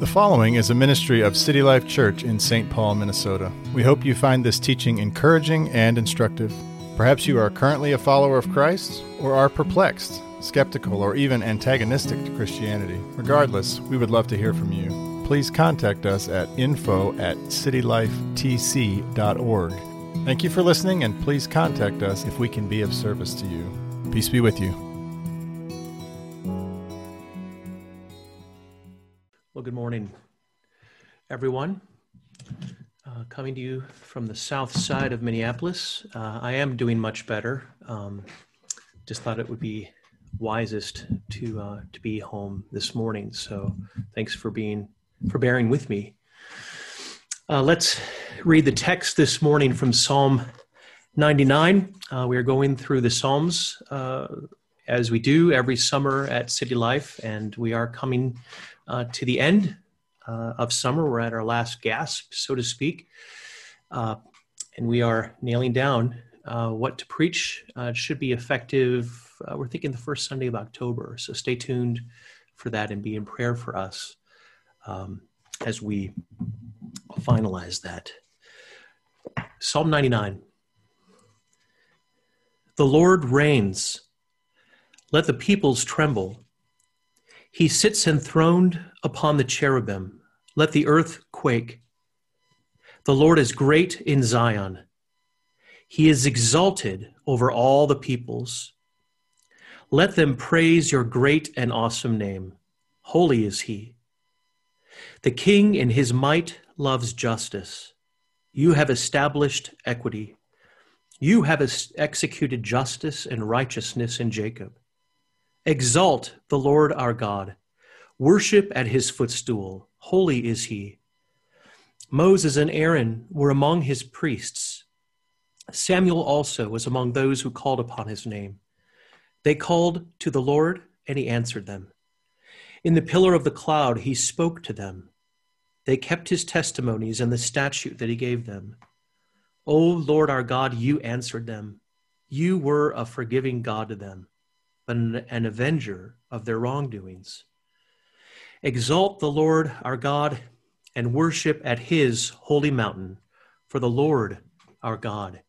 The following is a ministry of City Life Church in St. Paul, Minnesota. We hope you find this teaching encouraging and instructive. Perhaps you are currently a follower of Christ or are perplexed, skeptical, or even antagonistic to Christianity. Regardless, we would love to hear from you. Please contact us at info at citylifetc.org. Thank you for listening, and please contact us if we can be of service to you. Peace be with you. Everyone. Uh, coming to you from the south side of Minneapolis. Uh, I am doing much better. Um, just thought it would be wisest to uh, to be home this morning. So, thanks for being for bearing with me. Uh, let's read the text this morning from Psalm 99. Uh, we are going through the Psalms uh, as we do every summer at City Life, and we are coming to the end uh, of summer. We're at our last gasp, so to speak, uh, and we are nailing down uh, what to preach. Uh, it should be effective. Uh, we're thinking the first Sunday of October, so stay tuned for that and be in prayer for us um, as we finalize that. Psalm 99. The Lord reigns. Let the peoples tremble. He sits enthroned upon the cherubim. Let the earth quake. The Lord is great in Zion. He is exalted over all the peoples. Let them praise your great and awesome name. Holy is he. The king in his might loves justice. You have established equity. You have executed justice and righteousness in Jacob. Exalt the Lord our God. Worship at his footstool. Holy is he. Moses and Aaron were among his priests. Samuel also was among those who called upon his name. They called to the Lord, and he answered them. In the pillar of the cloud, he spoke to them. They kept his testimonies and the statute that he gave them. O Lord our God, you answered them. You were a forgiving God to them but an, an avenger of their wrongdoings. Exalt the Lord our God and worship at his holy mountain, for the Lord our God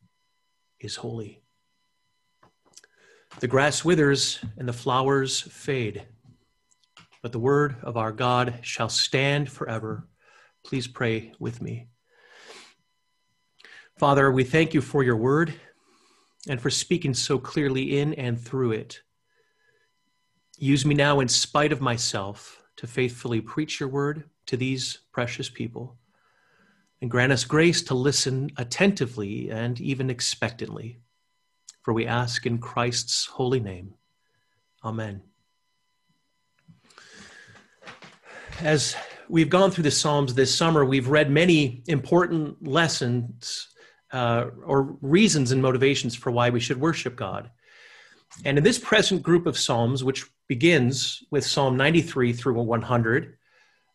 is holy. The grass withers and the flowers fade, but the word of our God shall stand forever. Please pray with me. Father, we thank you for your word and for speaking so clearly in and through it. Use me now in spite of myself to faithfully preach your word to these precious people. And grant us grace to listen attentively and even expectantly. For we ask in Christ's holy name. Amen. As we've gone through the Psalms this summer, we've read many important lessons uh, or reasons and motivations for why we should worship God. And in this present group of Psalms, which begins with Psalm 93 through 100,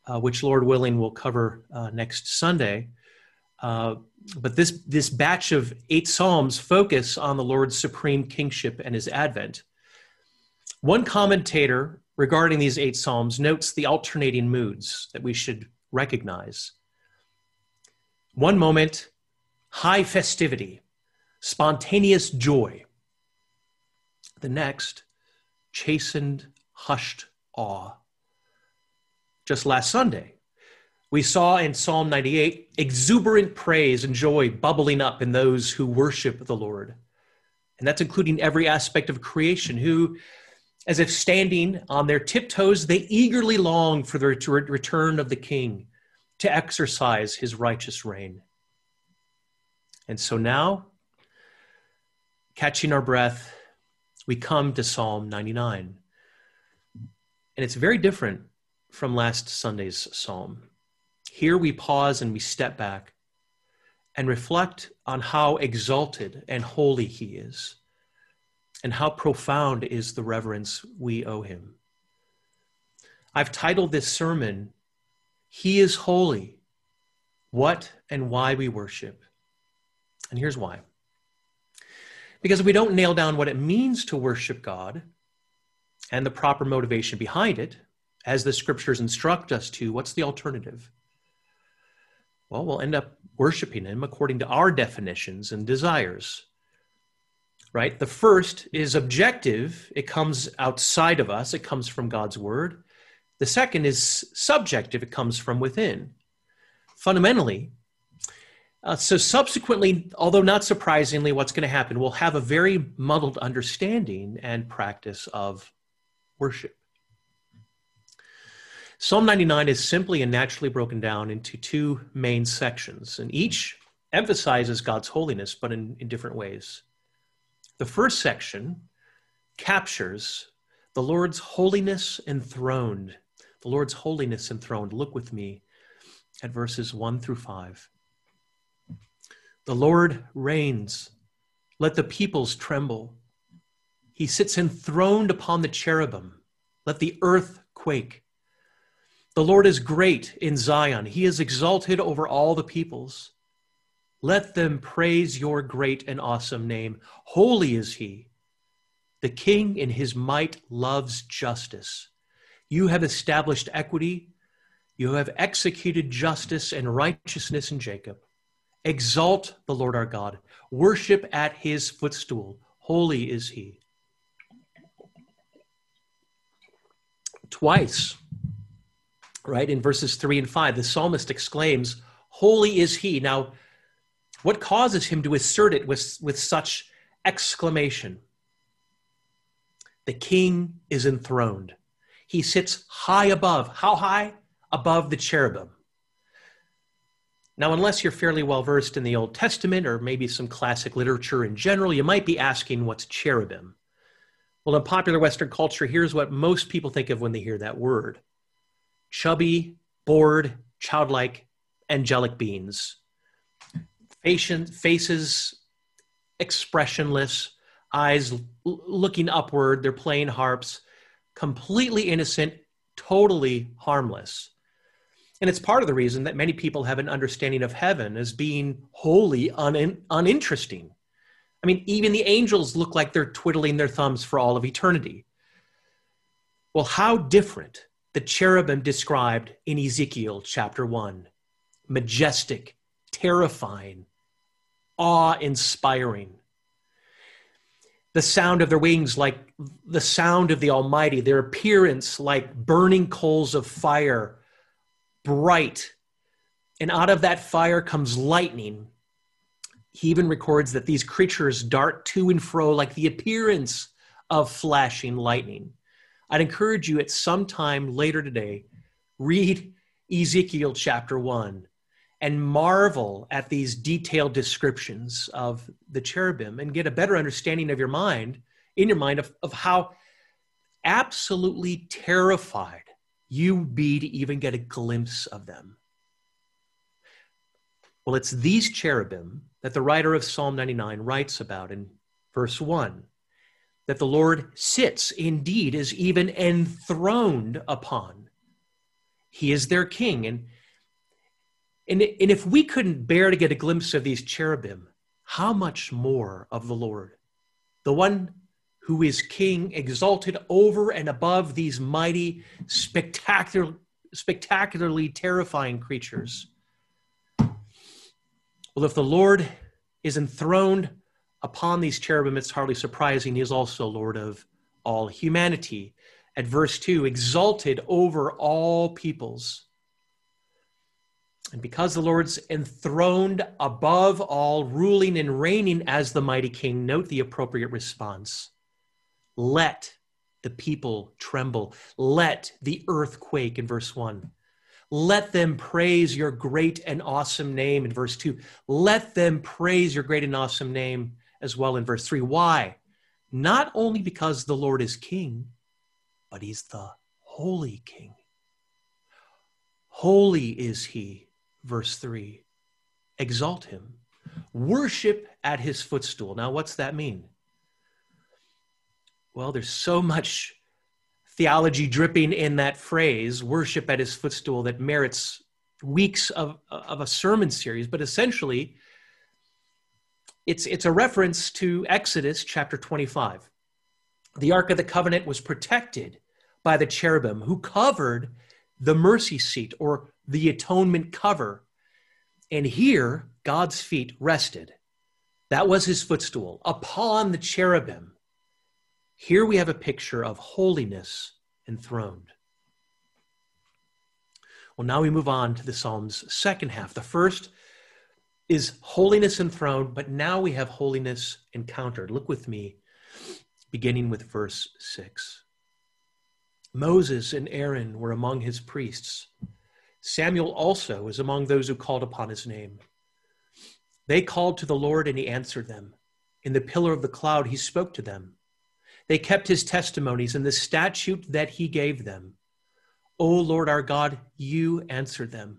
uh, which Lord willing we'll cover uh, next Sunday. Uh, but this, this batch of eight Psalms focus on the Lord's supreme kingship and his advent. One commentator regarding these eight Psalms notes the alternating moods that we should recognize. One moment, high festivity, spontaneous joy. The next, chastened, hushed awe. Just last Sunday, we saw in Psalm 98 exuberant praise and joy bubbling up in those who worship the Lord. And that's including every aspect of creation, who, as if standing on their tiptoes, they eagerly long for the return of the King to exercise his righteous reign. And so now, catching our breath, we come to Psalm 99. And it's very different from last Sunday's psalm. Here we pause and we step back and reflect on how exalted and holy he is, and how profound is the reverence we owe him. I've titled this sermon, He is Holy What and Why We Worship. And here's why. Because if we don't nail down what it means to worship God and the proper motivation behind it, as the scriptures instruct us to, what's the alternative? Well, we'll end up worshiping him according to our definitions and desires. Right? The first is objective, it comes outside of us, it comes from God's word. The second is subjective, it comes from within. Fundamentally, uh, so subsequently, although not surprisingly, what's going to happen? We'll have a very muddled understanding and practice of worship. Psalm 99 is simply and naturally broken down into two main sections, and each emphasizes God's holiness, but in, in different ways. The first section captures the Lord's holiness enthroned. The Lord's holiness enthroned. Look with me at verses 1 through 5. The Lord reigns. Let the peoples tremble. He sits enthroned upon the cherubim. Let the earth quake. The Lord is great in Zion. He is exalted over all the peoples. Let them praise your great and awesome name. Holy is he. The king in his might loves justice. You have established equity. You have executed justice and righteousness in Jacob. Exalt the Lord our God. Worship at his footstool. Holy is he. Twice right? In verses three and five, the psalmist exclaims, Holy is he. Now, what causes him to assert it with, with such exclamation? The king is enthroned. He sits high above. How high? Above the cherubim. Now, unless you're fairly well versed in the Old Testament or maybe some classic literature in general, you might be asking what's cherubim? Well, in popular Western culture, here's what most people think of when they hear that word chubby, bored, childlike, angelic beings. Faces expressionless, eyes looking upward, they're playing harps, completely innocent, totally harmless. And it's part of the reason that many people have an understanding of heaven as being wholly un- uninteresting. I mean, even the angels look like they're twiddling their thumbs for all of eternity. Well, how different the cherubim described in Ezekiel chapter 1 majestic, terrifying, awe inspiring. The sound of their wings, like the sound of the Almighty, their appearance like burning coals of fire, bright. And out of that fire comes lightning. He even records that these creatures dart to and fro like the appearance of flashing lightning. I'd encourage you at some time later today, read Ezekiel chapter 1 and marvel at these detailed descriptions of the cherubim and get a better understanding of your mind, in your mind, of, of how absolutely terrified you be to even get a glimpse of them. Well, it's these cherubim that the writer of Psalm 99 writes about in verse 1 that the Lord sits, indeed, is even enthroned upon. He is their king. And, and, and if we couldn't bear to get a glimpse of these cherubim, how much more of the Lord, the one who is king, exalted over and above these mighty, spectacular, spectacularly terrifying creatures? Well, if the Lord is enthroned upon these cherubim, it's hardly surprising he is also Lord of all humanity. At verse 2, exalted over all peoples. And because the Lord's enthroned above all, ruling and reigning as the mighty king, note the appropriate response. Let the people tremble. Let the earth quake in verse 1. Let them praise your great and awesome name in verse 2. Let them praise your great and awesome name as well in verse 3. Why? Not only because the Lord is king, but he's the holy king. Holy is he, verse 3. Exalt him. Worship at his footstool. Now, what's that mean? Well, there's so much theology dripping in that phrase, worship at his footstool, that merits weeks of, of a sermon series. But essentially, it's, it's a reference to Exodus chapter 25. The Ark of the Covenant was protected by the cherubim who covered the mercy seat or the atonement cover. And here, God's feet rested. That was his footstool upon the cherubim. Here we have a picture of holiness enthroned. Well, now we move on to the Psalm's second half. The first is holiness enthroned, but now we have holiness encountered. Look with me, beginning with verse 6. Moses and Aaron were among his priests. Samuel also was among those who called upon his name. They called to the Lord, and he answered them. In the pillar of the cloud, he spoke to them. They kept his testimonies and the statute that he gave them. O Lord our God, you answered them.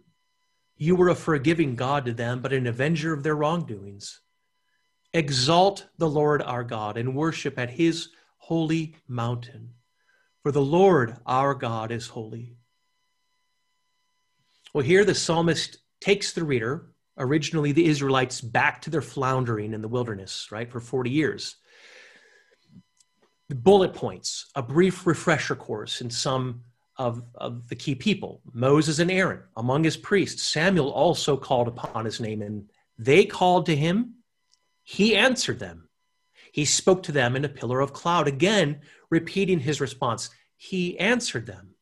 You were a forgiving God to them, but an avenger of their wrongdoings. Exalt the Lord our God and worship at his holy mountain, for the Lord our God is holy. Well, here the psalmist takes the reader, originally the Israelites, back to their floundering in the wilderness, right, for 40 years. Bullet points, a brief refresher course in some of, of the key people Moses and Aaron, among his priests. Samuel also called upon his name, and they called to him. He answered them. He spoke to them in a pillar of cloud, again, repeating his response. He answered them.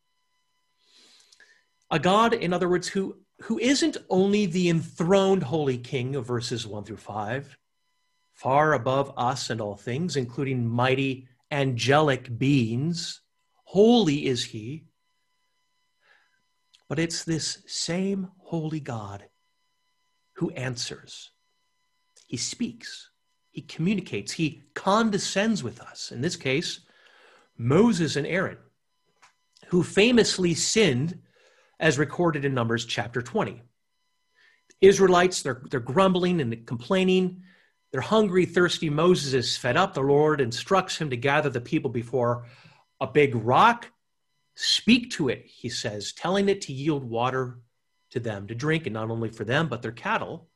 A God, in other words, who, who isn't only the enthroned holy king of verses 1 through 5, far above us and all things, including mighty angelic beings, holy is he, but it's this same holy God who answers. He speaks, he communicates, he condescends with us. In this case, Moses and Aaron, who famously sinned as recorded in Numbers chapter 20. Israelites, they're, they're grumbling and complaining. They're hungry, thirsty. Moses is fed up. The Lord instructs him to gather the people before a big rock Speak to it, he says, telling it to yield water to them to drink, and not only for them, but their cattle.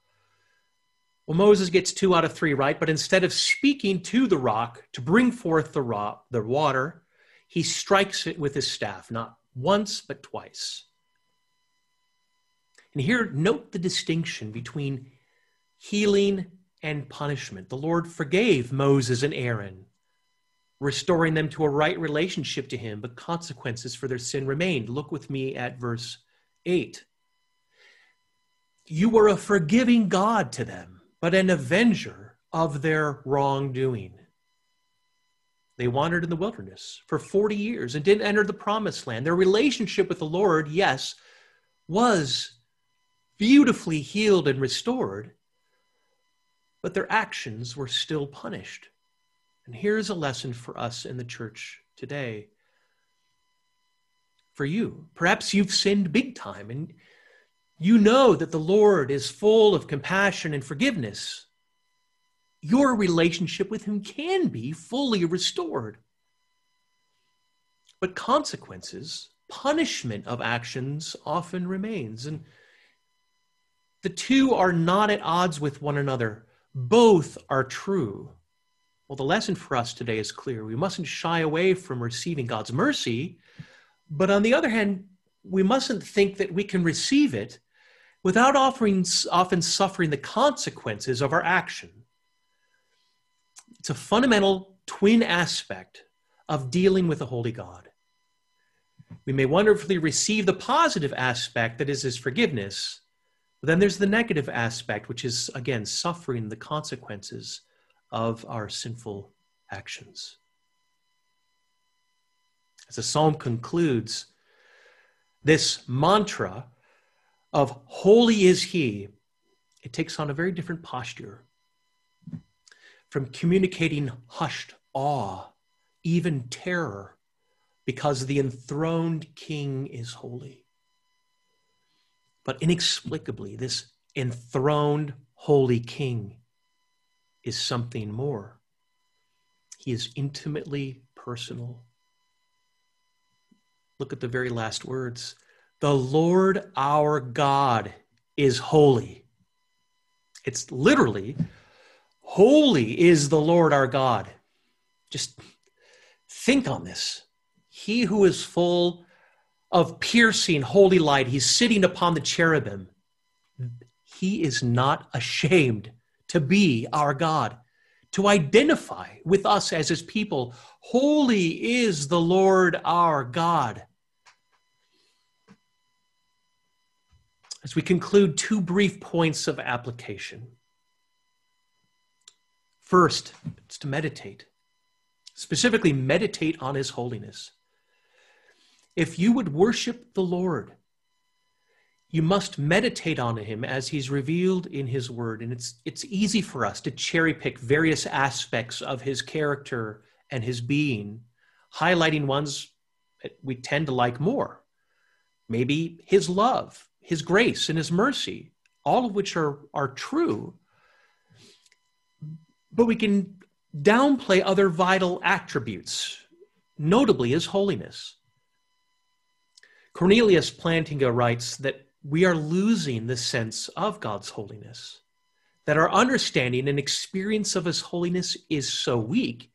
Well, Moses gets two out of three right, but instead of speaking to the rock to bring forth the, rock, the water, he strikes it with his staff, not once, but twice. And here, note the distinction between healing and punishment. The Lord forgave Moses and Aaron restoring them to a right relationship to him, but consequences for their sin remained. Look with me at verse 8. You were a forgiving God to them, but an avenger of their wrongdoing. They wandered in the wilderness for 40 years and didn't enter the promised land. Their relationship with the Lord, yes, was beautifully healed and restored, but their actions were still punished. And here's a lesson for us in the church today. For you, perhaps you've sinned big time and you know that the Lord is full of compassion and forgiveness. Your relationship with Him can be fully restored. But consequences, punishment of actions often remains. And the two are not at odds with one another, both are true. Well, the lesson for us today is clear. We mustn't shy away from receiving God's mercy, but on the other hand, we mustn't think that we can receive it without offering, often suffering the consequences of our action. It's a fundamental twin aspect of dealing with a holy God. We may wonderfully receive the positive aspect that is his forgiveness, then there's the negative aspect, which is, again, suffering the consequences of our sinful actions. As the psalm concludes, this mantra of holy is he, it takes on a very different posture from communicating hushed awe, even terror, because the enthroned king is holy. But inexplicably, this enthroned holy king is something more. He is intimately personal. Look at the very last words. The Lord our God is holy. It's literally, holy is the Lord our God. Just think on this. he who is full of piercing holy light, he's sitting upon the cherubim. He is not ashamed to be our God, to identify with us as his people. Holy is the Lord our God. As we conclude, two brief points of application. First, it's to meditate, specifically, meditate on his holiness. If you would worship the Lord, you must meditate on him as he's revealed in his word. And it's, it's easy for us to cherry pick various aspects of his character and his being, highlighting ones that we tend to like more. Maybe his love, his grace, and his mercy, all of which are, are true. But we can downplay other vital attributes, notably his holiness. Cornelius Plantinga writes that we are losing the sense of God's holiness, that our understanding and experience of his holiness is so weak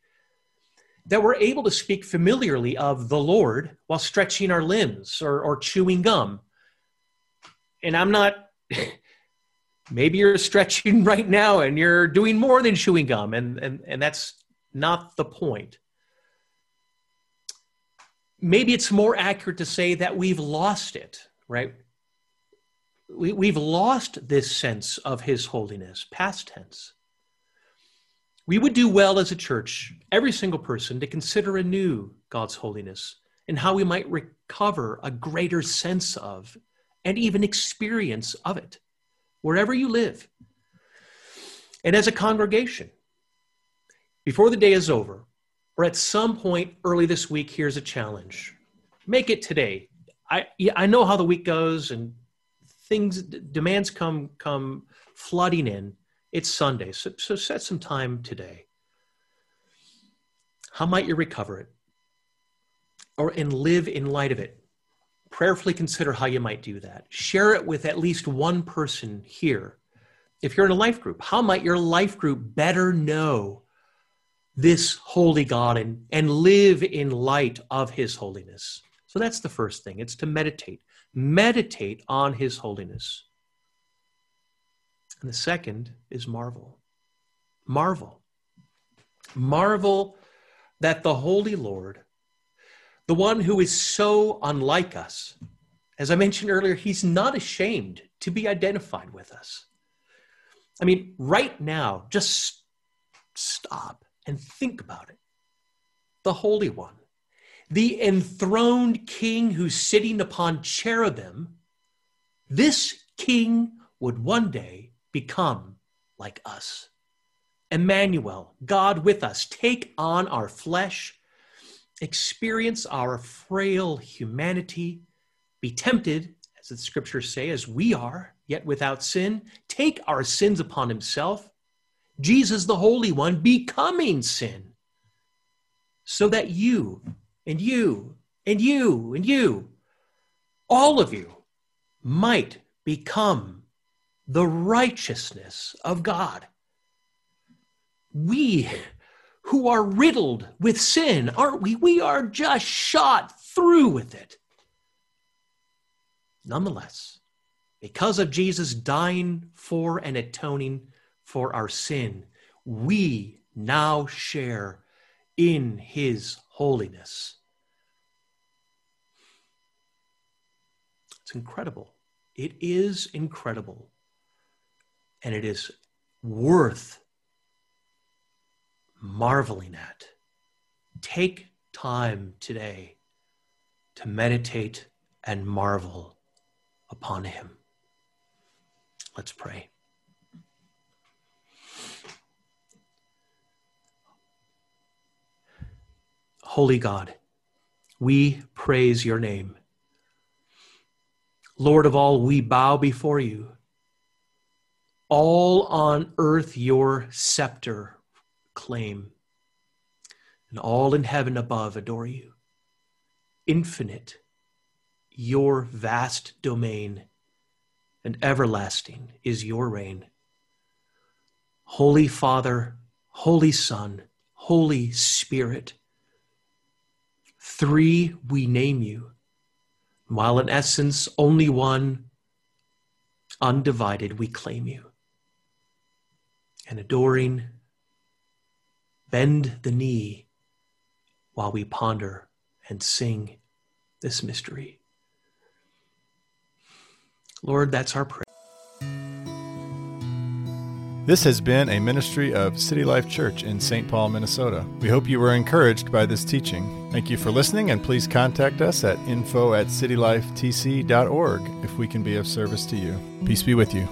that we're able to speak familiarly of the Lord while stretching our limbs or, or chewing gum. And I'm not, maybe you're stretching right now and you're doing more than chewing gum, and, and, and that's not the point maybe it's more accurate to say that we've lost it, right? We, we've lost this sense of His holiness, past tense. We would do well as a church, every single person, to consider anew God's holiness and how we might recover a greater sense of and even experience of it wherever you live. And as a congregation, before the day is over, or at some point early this week, here's a challenge. Make it today. I I know how the week goes and things demands come come flooding in. It's Sunday, so, so set some time today. How might you recover it? Or and live in light of it. Prayerfully consider how you might do that. Share it with at least one person here. If you're in a life group, how might your life group better know this holy God and, and live in light of his holiness. So that's the first thing. It's to meditate. Meditate on his holiness. And the second is marvel. Marvel. Marvel that the Holy Lord, the one who is so unlike us, as I mentioned earlier, he's not ashamed to be identified with us. I mean, right now, just stop and think about it. The Holy One, the enthroned King who's sitting upon cherubim, this King would one day become like us. Emmanuel, God with us, take on our flesh, experience our frail humanity, be tempted, as the scriptures say, as we are, yet without sin, take our sins upon himself Jesus, the Holy One, becoming sin, so that you and you and you and you, all of you, might become the righteousness of God. We who are riddled with sin, aren't we? We are just shot through with it. Nonetheless, because of Jesus dying for and atoning for our sin, we now share in his holiness. It's incredible. It is incredible. And it is worth marveling at. Take time today to meditate and marvel upon him. Let's pray. Holy God, we praise your name. Lord of all, we bow before you. All on earth your scepter claim, and all in heaven above adore you. Infinite, your vast domain, and everlasting is your reign. Holy Father, Holy Son, Holy Spirit, Three, we name you. While in essence, only one, undivided, we claim you. And adoring, bend the knee while we ponder and sing this mystery. Lord, that's our prayer. This has been a ministry of City Life Church in St. Paul, Minnesota. We hope you were encouraged by this teaching. Thank you for listening, and please contact us at info at citylifetc.org if we can be of service to you. Peace be with you.